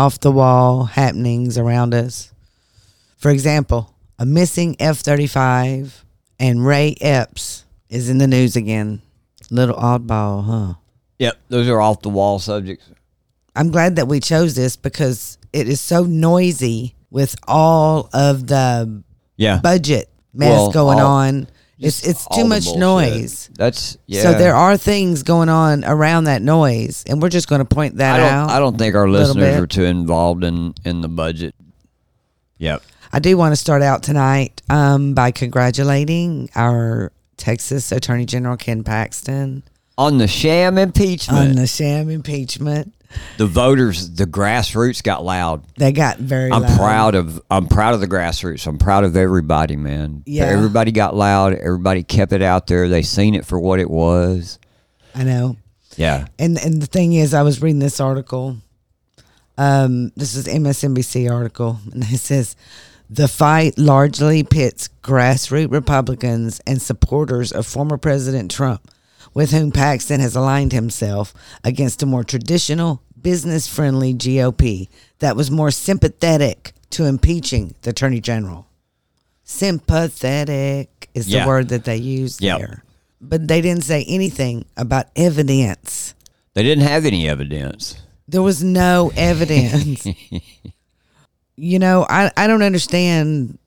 off the wall happenings around us. For example, a missing F 35 and Ray Epps is in the news again. Little oddball, huh? Yep, those are off the wall subjects. I'm glad that we chose this because it is so noisy with all of the Yeah. budget mess Well, going all- on. It's it's too much bullshit. noise. That's yeah. So there are things going on around that noise, and we're just going to point that I don't. out. I don't think our listeners bit. are too involved in in the budget. Yep. I do want to start out tonight um, by congratulating our Texas Attorney General Ken Paxton On the sham impeachment. on the sham impeachment. The voters, the grassroots got loud. They got very. I'm loud. proud of I'm proud of the grassroots. I'm proud of everybody, man. Yeah. Everybody got loud. Everybody kept it out there. They seen it for what it was. I know. Yeah. And and the thing is, I was reading this article. Um, this is MSNBC article, and it says the fight largely pits grassroots Republicans and supporters of former President Trump, with whom Paxton has aligned himself, against a more traditional, business-friendly GOP that was more sympathetic to impeaching the Attorney General. Sympathetic is the Yeah. word that they used Yep. there, but they didn't say anything about evidence. They didn't have any evidence. There was no evidence. you know, I, I don't understand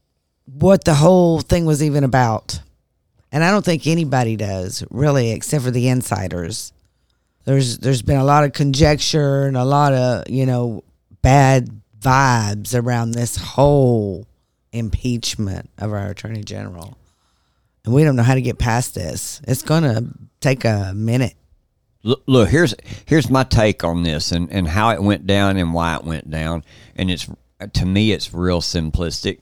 what the whole thing was even about. And I don't think anybody does, really, except for the insiders. There's there's been a lot of conjecture and a lot of, you know, bad vibes around this whole impeachment of our attorney general. And we don't know how to get past this. It's to take a minute. Look, look, here's here's my take on this and, and how it went down and why it went down. And it's to me, it's real simplistic.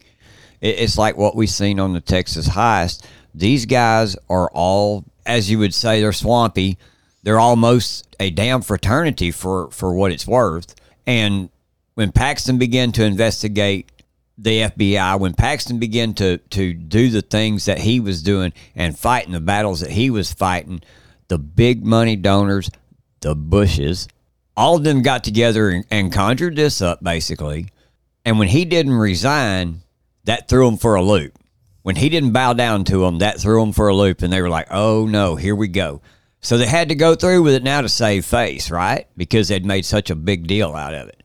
It's like what we've seen on the Texas heist. These guys are all, as you would say, they're swampy. They're almost a damn fraternity for for what it's worth. And when Paxton began to investigate the FBI, when Paxton began to to do the things that he was doing and fighting the battles that he was fighting, the big money donors, the Bushes, all of them got together and, and conjured this up basically. And when he didn't resign, that threw him for a loop. When he didn't bow down to them, that threw them for a loop, and they were like, "Oh no, here we go." So they had to go through with it now to save face, right? Because they'd made such a big deal out of it.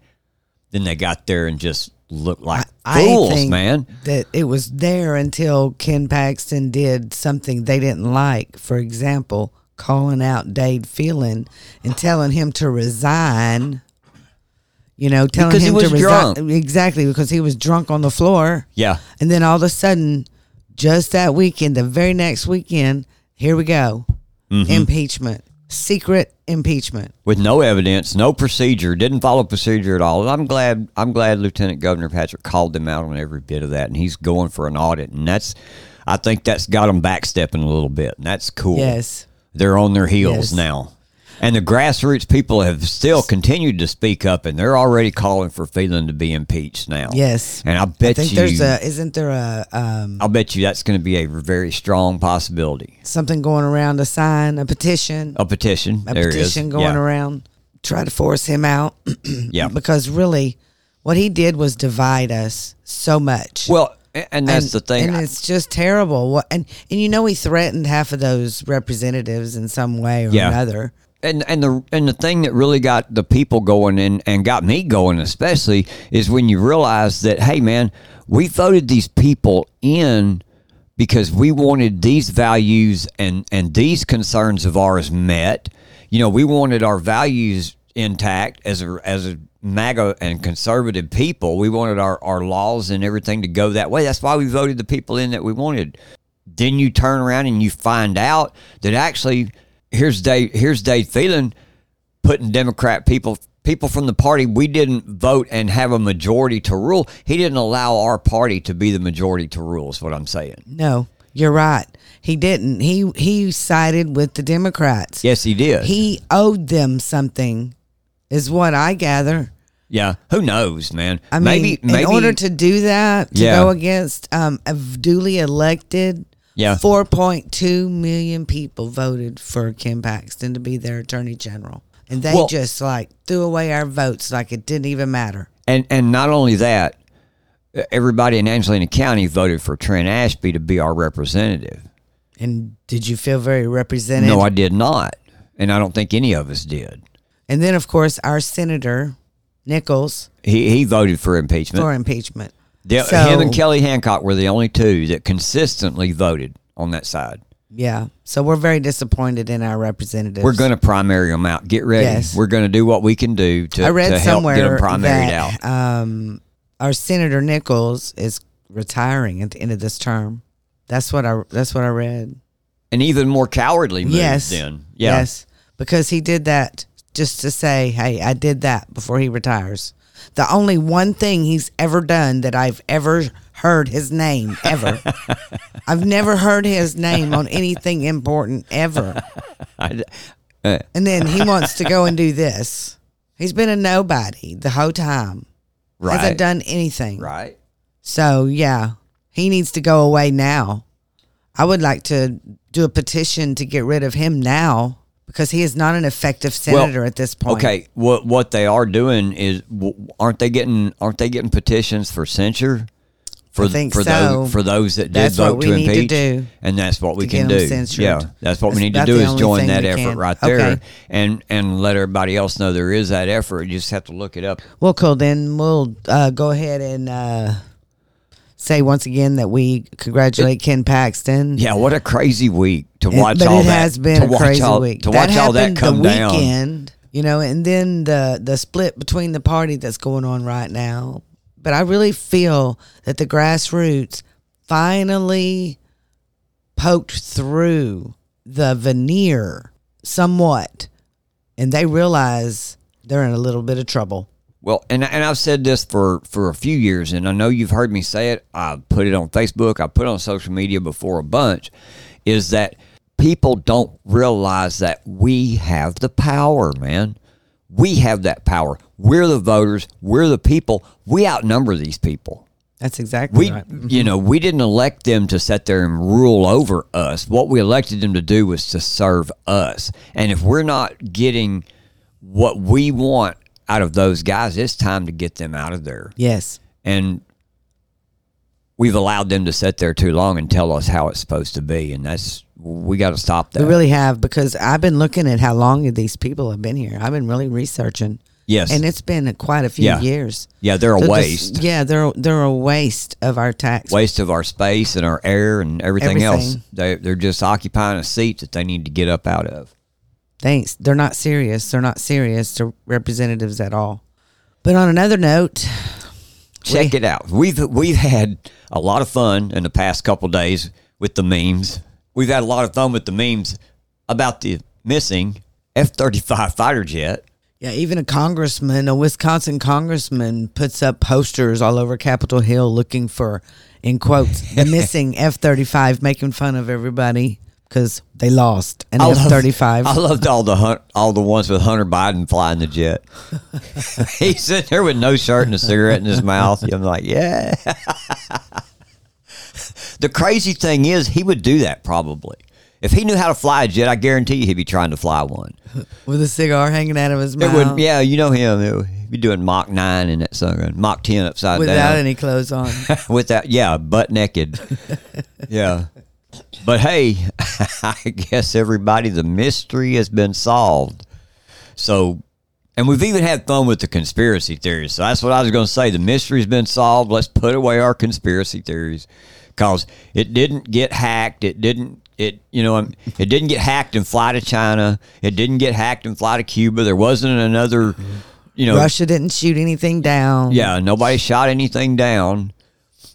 Then they got there and just looked like fools, I think man. that it was there until Ken Paxton did something they didn't like. For example, calling out Dade Phelan and telling him to resign. You know, telling Because he him was to resign drunk. exactly because he was drunk on the floor. Yeah, And then all of a sudden, just that weekend, the very next weekend, here we go, Mm-hmm. impeachment, secret impeachment. with no evidence, no procedure, didn't follow procedure at all. I'm glad. I'm glad Lieutenant Governor Patrick called them out on every bit of that, and he's going for an audit, and that's. I think that's got them backstepping a little bit, and that's cool. Yes. they're on their heels Yes. now, and the grassroots people have still continued to speak up, and they're already calling for Phelan to be impeached now. Yes. and I I bet think you. there's a isn't there a um I'll bet you that's going to be a very strong possibility. something going around a sign, a petition, A petition. a there petition going Yeah. around, try to force him out. Yeah. because really, what he did was divide us so much. Well, and that's the thing. and it's just terrible. What and and you know he threatened half of those representatives in some way or Yeah. another. And and the and the thing that really got the people going and and got me going especially is when you realize that hey man we voted these people in because we wanted these values and and these concerns of ours met. You know we wanted our values intact as a as a MAGA and conservative people. We wanted our our laws and everything to go that way. That's why we voted the people in that we wanted. Then you turn around and you find out that actually here's Dave here's Dave Phelan putting Democrat people people from the party we didn't vote and have a majority to rule. He didn't allow our party to be the majority to rule. Is what I'm saying. No, you're right. He didn't. He he sided with the Democrats. Yes, he did. He owed them something, is what I gather. yeah. Who knows, man? I mean, maybe maybe in order to do that, to Yeah. go against um, a duly elected, Yeah. 4.2 million people voted for Ken Paxton to be their attorney general. And they Well- just like threw away our votes like it didn't even matter. And and not only that, everybody in Angelina County voted for Trent Ashby to be our representative. And did you feel very represented? No, I did not, and I don't think any of us did. and then, of course, our senator Nichols He he voted for impeachment. for impeachment. The- So- him and Kelly Hancock were the only two that consistently voted on that side. Yeah. So we're very disappointed in our representatives. We're going to primary them out. Get ready. Yes. We're going to do what we can do to, I read to help somewhere get them primaried that out. um, our Senator Nichols is retiring at the end of this term. That's what I. That's what I read. An even more cowardly move yes. then. Yeah. Yes, because he did that just to say, "Hey, I did that before he retires." The only one thing he's ever done that I've ever heard his name ever. I've never heard his name on anything important ever. I, uh, And then he wants to go and do this. He's been a nobody the whole time. right. Hasn't done anything. right. So yeah, he needs to go away now. I would like to do a petition to get rid of him now because he is not an effective senator at this point. Okay. What what they are doing is aren't they getting aren't they getting petitions for censure? For I think for so. those for those that did That's what vote we to need to impeach, do and that's what we to can do. censored. Yeah, that's what That's we need to do is join that effort can. right there, Okay. and and let everybody else know there is that effort. You just have to look it up. Well, cool. Then we'll uh, go ahead and uh, say once again that we congratulate Ken Paxton. Yeah, what a crazy week to watch but all it that. has been to a crazy all, week. To watch all that come the down. weekend, you know, and then the the split between the party that's going on right now. But I really feel that the grassroots finally poked through the veneer somewhat, and they realize they're in a little bit of trouble. Well, and and I've said this for for a few years, and I know you've heard me say it. I put it on Facebook. I put it on social media before a bunch. Is that people don't realize that we have the power, man. We have that power. We're the voters. We're the people. We outnumber these people. That's exactly We, right. Mm-hmm. you know, we didn't elect them to sit there and rule over us. What we elected them to do was to serve us. And if we're not getting what we want out of those guys, it's time to get them out of there. Yes. And we've allowed them to sit there too long and tell us how it's supposed to be. And that's, we got to stop that. We really have because I've been looking at how long these people have been here. I've been really researching, yes. and it's been quite a few Yeah. years. yeah, they're a So this- waste. yeah, they're they're a waste of our tax. Waste of our space and our air and everything, else. They, they're just occupying a seat that they need to get up out of. Thanks. They're not serious. They're not serious to representatives at all. But on another note, Check it out. We've we've had a lot of fun in the past couple days with the memes. We've had a lot of fun with the memes about the missing F thirty five fighter jet. yeah, even a congressman, a Wisconsin congressman, puts up posters all over Capitol Hill looking for, in quotes, the missing F thirty five, making fun of everybody because they lost an I loved- thirty five. I loved all the all the ones with Hunter Biden flying the jet. He's sitting there with no shirt and a cigarette in his mouth. I'm like, yeah. the crazy thing is, he would do that probably. If he knew how to fly a jet, I guarantee you he'd be trying to fly one. with a cigar hanging out of his It mouth. would, yeah, you know him. It would- He'd be doing Mach nine in that sun, Mach ten upside without down. Without any clothes on. with that, yeah, butt naked. yeah. But hey, I guess everybody, the mystery has been solved. So, and we've even had fun with the conspiracy theories. So that's what I was going to say. The mystery's been solved. Let's put away our conspiracy theories because it didn't get hacked. It didn't. It you know um, it didn't get hacked and fly to China. It didn't get hacked and fly to Cuba. There wasn't another. You know, Russia didn't shoot anything down. yeah, nobody shot anything down.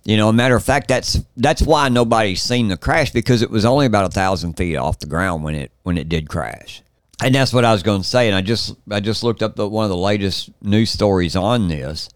You know, a matter of fact, that's that's why nobody's seen the crash because it was only about a thousand feet off the ground when it when it did crash. And that's what I was going to say. And I just I just looked up the, one of the latest news stories on this,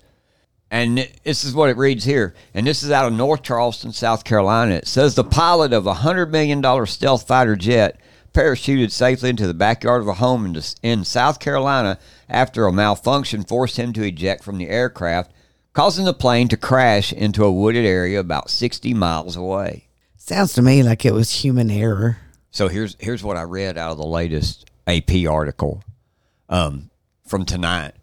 and it- this is what it reads here. And this is out of North Charleston, South Carolina. It says the pilot of a hundred million dollar stealth fighter jet parachuted safely into the backyard of a home in, in South Carolina after a malfunction forced him to eject from the aircraft, causing the plane to crash into a wooded area about 60 miles away. Sounds to me like it was human error. So here's here's what I read out of the latest AP article um, from tonight.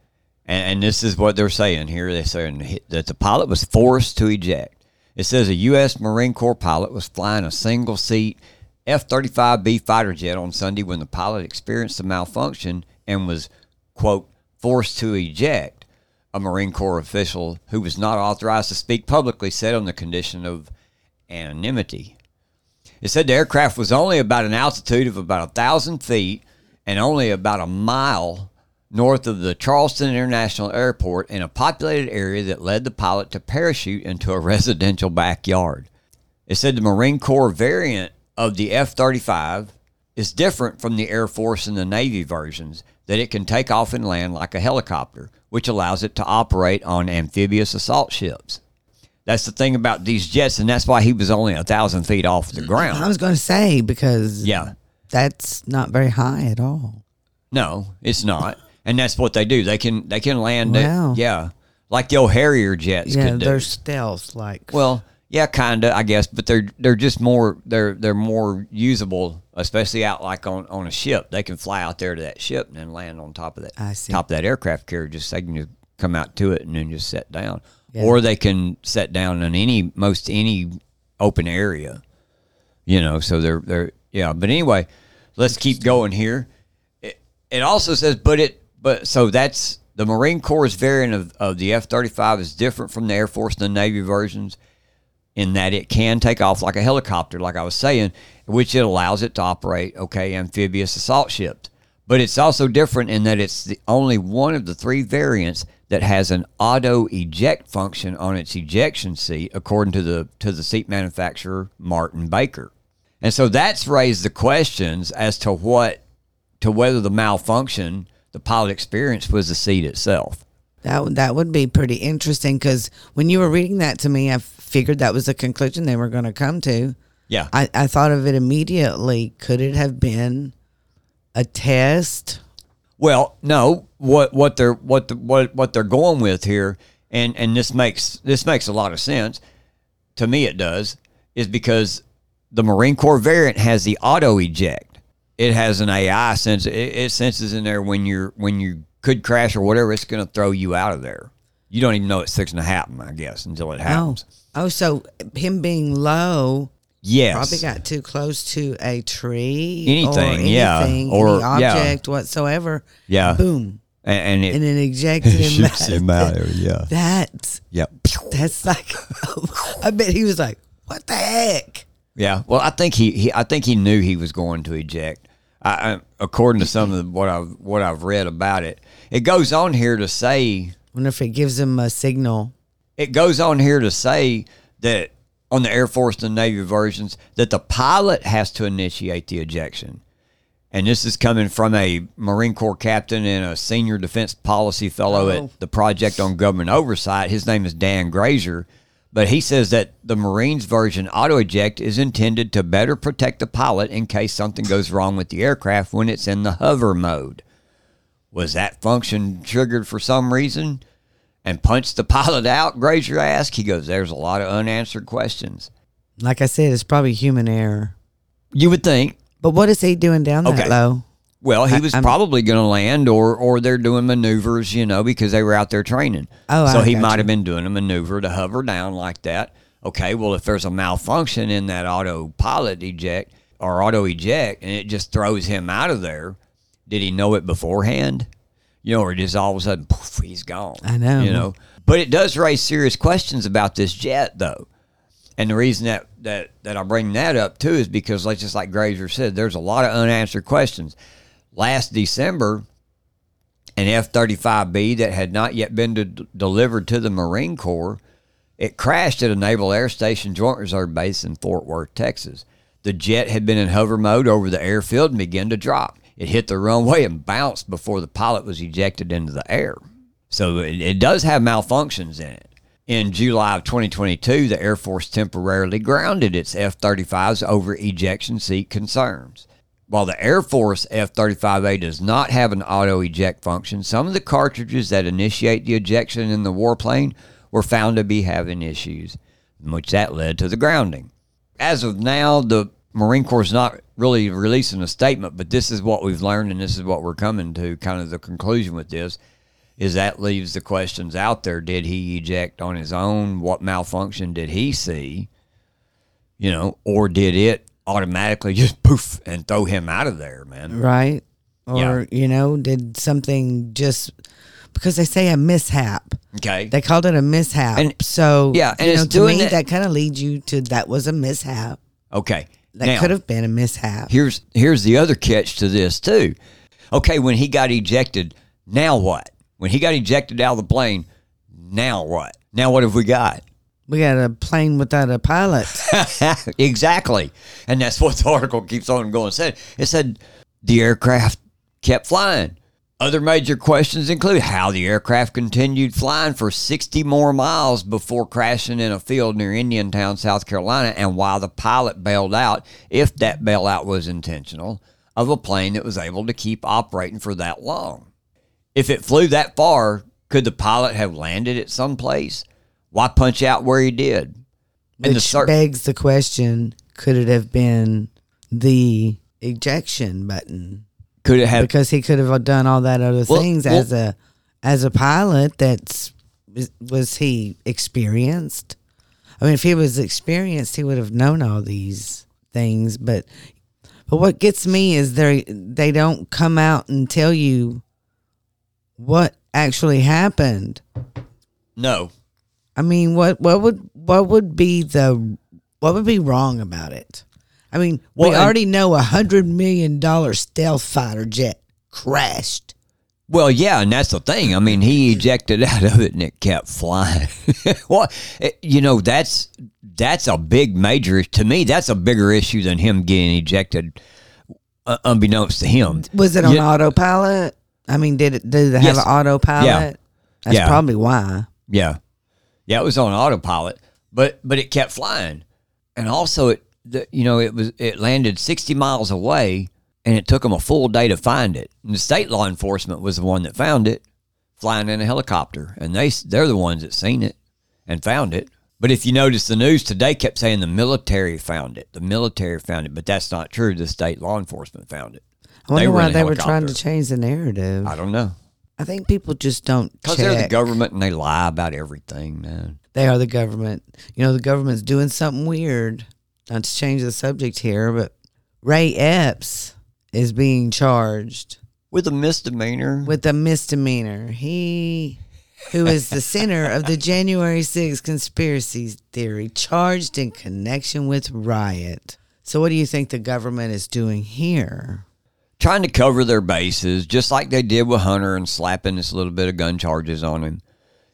And, and this is what they're saying here. They're saying that the pilot was forced to eject. It says a U.S. Marine Corps pilot was flying a single seat F 35B fighter jet on Sunday when the pilot experienced a malfunction and was, quote, forced to eject. A Marine Corps official who was not authorized to speak publicly said on the condition of anonymity. It said the aircraft was only about an altitude of about a thousand feet and only about a mile north of the Charleston International Airport in a populated area that led the pilot to parachute into a residential backyard. It said the Marine Corps variant of the F 35 is different from the Air Force and the Navy versions, that it can take off and land like a helicopter, which allows it to operate on amphibious assault ships. That's the thing about these jets, and that's why he was only a thousand feet off the ground. I was going to say because Yeah. that's not very high at all. No, it's not, and that's what they do. They can they can land Wow. it. Yeah, like the old Harrier jets Yeah, could do. they're stealth like. Well, yeah, kinda, I guess, but they're they're just more they're they're more usable, especially out like on, on a ship. They can fly out there to that ship and then land on top of that I see. top of that aircraft carrier. Just they can just come out to it and then just set down, Yeah. or they can set down in any most any open area. You know, so they're they're yeah. But anyway, let's keep going here. It, it also says, but it but so that's the Marine Corps variant of, of the F thirty five is different from the Air Force and the Navy versions in that it can take off like a helicopter, like I was saying, which it allows it to operate, okay, amphibious assault ships. But it's also different in that it's the only one of the three variants that has an auto eject function on its ejection seat, according to the to the seat manufacturer Martin Baker. And so that's raised the questions as to what to whether the malfunction the pilot experienced was the seat itself. That would- that would be pretty interesting because when you were reading that to me, I figured that was the conclusion they were going to come to. Yeah. I, I thought of it immediately. Could it have been a test? Well, no. What what they're what the, what what they're going with here, and and this makes this makes a lot of sense to me. It does is because the Marine Corps variant has the auto eject. It has an AI sense. It, it senses in there when you're when you could crash or whatever. It's going to throw you out of there. You don't even know it's fixing to happen. I guess until it Oh, happens. oh, so him being low Yes. probably got too close to a tree, Anything, or yeah, or- any yeah. object whatsoever. Yeah. boom, and, and it and then ejected him. shoots out. him out there. Yeah. That's Yep. that's like, I bet he was like, "What the heck?" Yeah, well, I think he, he I think he knew he was going to eject. I, according to some of the, what I've what I've read about it, it goes on here to say Wonder if it gives them a signal. it goes on here to say that on the Air Force and Navy versions that the pilot has to initiate the ejection. And this is coming from a Marine Corps captain and a senior defense policy fellow Oh. at the Project on Government Oversight. His name is Dan Grazer. But he says that the Marines version auto eject is intended to better protect the pilot in case something goes wrong with the aircraft when it's in the hover mode. Was that function triggered for some reason and punched the pilot out? Grazer asked. He goes, There's a lot of unanswered questions. Like I said, it's probably human error. You would think. But what is he doing down that Okay. low? Well, he was I'm- probably going to land, or or they're doing maneuvers, you know, because they were out there training. Oh, so I he might have been doing a maneuver to hover down like that. Okay, well, if there's a malfunction in that autopilot eject or auto eject, and it just throws him out of there, did he know it beforehand? You know, or just all of a sudden, poof, he's gone. I know. You know, but it does raise serious questions about this jet, though. And the reason that, that, that I bring that up too is because, like just like Grazer said, there's a lot of unanswered questions. Last December, an F 35B that had not yet been de- delivered to the Marine Corps, it crashed at a Naval Air Station Joint Reserve Base in Fort Worth, Texas. The jet had been in hover mode over the airfield and began to drop. It hit the runway and bounced before the pilot was ejected into the air. So it, it does have malfunctions in it. In July of 2022, the Air Force temporarily grounded its F 35s over ejection seat concerns. While the Air Force F 35A does not have an auto eject function, some of the cartridges that initiate the ejection in the warplane were found to be having issues, which that led to the grounding. As of now, the Marine Corps is not really releasing a statement, but this is what we've learned and this is what we're coming to kind of the conclusion with this is that leaves the questions out there. Did he eject on his own? What malfunction did he see? You know, or did it automatically just poof and throw him out of there, man? right? Or Yeah. you know, did something just because they say a mishap. Okay. They called it a mishap. And- so yeah, and you it's know, to me that- that, kind of leads you to that was a mishap. okay. That Now, could have been a mishap. here's here's the other catch to this too. Okay, when he got ejected, now what? When he got ejected out of the plane, now what? Now what have we got? We got a plane without a pilot. exactly. And that's what the article keeps on going. Said it said the aircraft kept flying. Other major questions include how the aircraft continued flying for 60 more miles before crashing in a field near Indiantown, South Carolina, and why the pilot bailed out, if that bailout was intentional, of a plane that was able to keep operating for that long. If it flew that far, could the pilot have landed at some place? Why punch out where he did? And Which begs the question: Could it have been the ejection button? could it have Because he could have done all that other Well- things well- as a as a pilot. That's was- was he experienced? I mean, if he was experienced, he would have known all these things. But but what gets me is they they don't come out and tell you what actually happened. no? I mean, what what would what would be the what would be wrong about it? I mean, Well, we already know a hundred million dollar stealth fighter jet crashed. Well, yeah, and that's the thing. I mean, he ejected out of it and it kept flying. well, it- you know, that's that's a big major to me. That's a bigger issue than him getting ejected, uh, unbeknownst to him. Was it on Yeah. autopilot? I mean, did it did it have Yes. an autopilot? Yeah. That's Yeah. probably why. Yeah, yeah, it was on autopilot, but but it kept flying, and also it, the, you know, it was it landed sixty miles away, and it took them a full day to find it. And the state law enforcement was the one that found it, flying in a helicopter, and they they're the ones that seen it and found it. But if you notice, the news today kept saying the military found it. The military found it, but that's not true. The state law enforcement found it. I wonder They why they were trying to change the narrative. I don't know I think people just don't because they're the government and they lie about everything, man. They are the government. You know, the government's doing something weird. Not to change the subject here, but Ray Epps is being charged With a misdemeanor, with a misdemeanor. He, who is the center of the January 6th conspiracy theory, charged in connection with riot. So, what do you think the government is doing here? Trying to cover their bases, just like they did with Hunter and slapping this little bit of gun charges on him.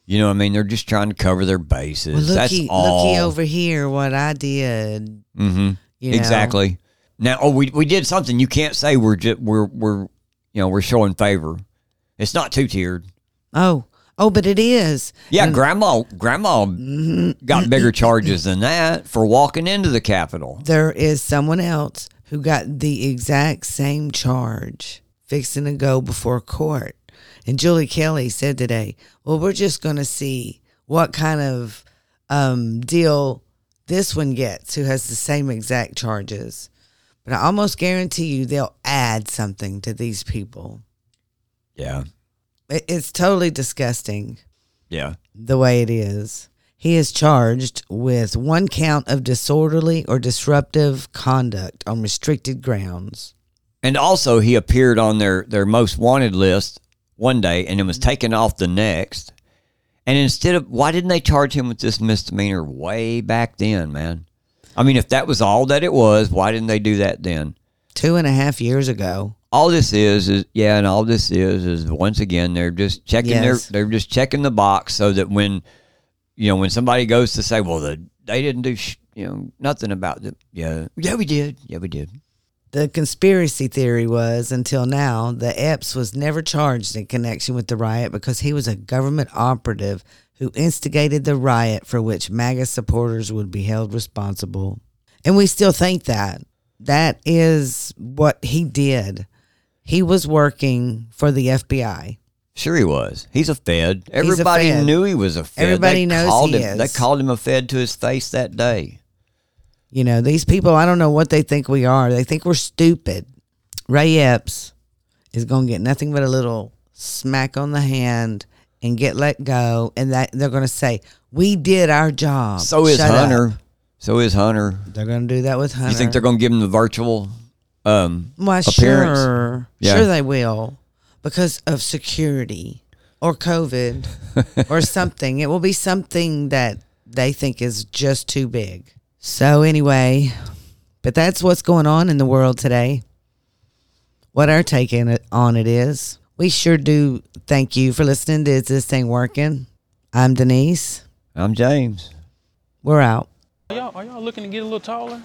You know, what I mean, they're just trying to cover their bases. Well, That's looky, all. looky over here, what I did. hmm You know? Exactly. Now, oh, we we did something. You can't say we're just we're we're you know we're showing favor. It's not two tiered. Oh, oh, but it is. Yeah, And- grandma grandma Mm-hmm. got bigger charges than that for walking into the Capitol. there is someone else who got the exact same charge fixing to go before court. And Julie Kelly said today, well, we're just going to see what kind of um, deal this one gets who has the same exact charges. But I almost guarantee you they'll add something to these people. Yeah, It, it's totally disgusting yeah. the way it is. He is charged with one count of disorderly or disruptive conduct on restricted grounds. And also, he appeared on their, their most wanted list one day and then was taken off the next. And instead of, why didn't they charge him with this misdemeanor way back then, man? I mean, if that was all that it was, why didn't they do that then? Two and a half years ago. All this is is yeah, and all this is is once again they're just checking Yes. their they're just checking the box so that when you know when somebody goes to say, well, the they didn't do sh- you know nothing about it. Yeah, yeah, we did. Yeah, we did. The conspiracy theory was until now that Epps was never charged in connection with the riot because he was a government operative who instigated the riot for which MAGA supporters would be held responsible. And we still think that. That is what he did. He was working for the FBI. Sure, he was. He's a Fed. Everybody Fed. knew he was a Fed. Everybody they knows called he him, is. They called him a Fed to his face that day. You know, these people, I don't know what they think we are. They think we're stupid. Ray Epps is going to get nothing but a little smack on the hand and get let go, and that they're going to say, "We did our job." So is Shut up." Hunter. So is Hunter. They're going to do that with Hunter. You think they're going to give him the virtual um, Why, appearance? sure, Yeah. sure they will, because of security or COVID or something. It will be something that they think is just too big. So anyway, but that's what's going on in the world today. What our take in it, on it is. We sure do thank you for listening to Is This Thing Working? I'm Denise. I'm James. We're out. Are y'all, are y'all looking to get a little taller?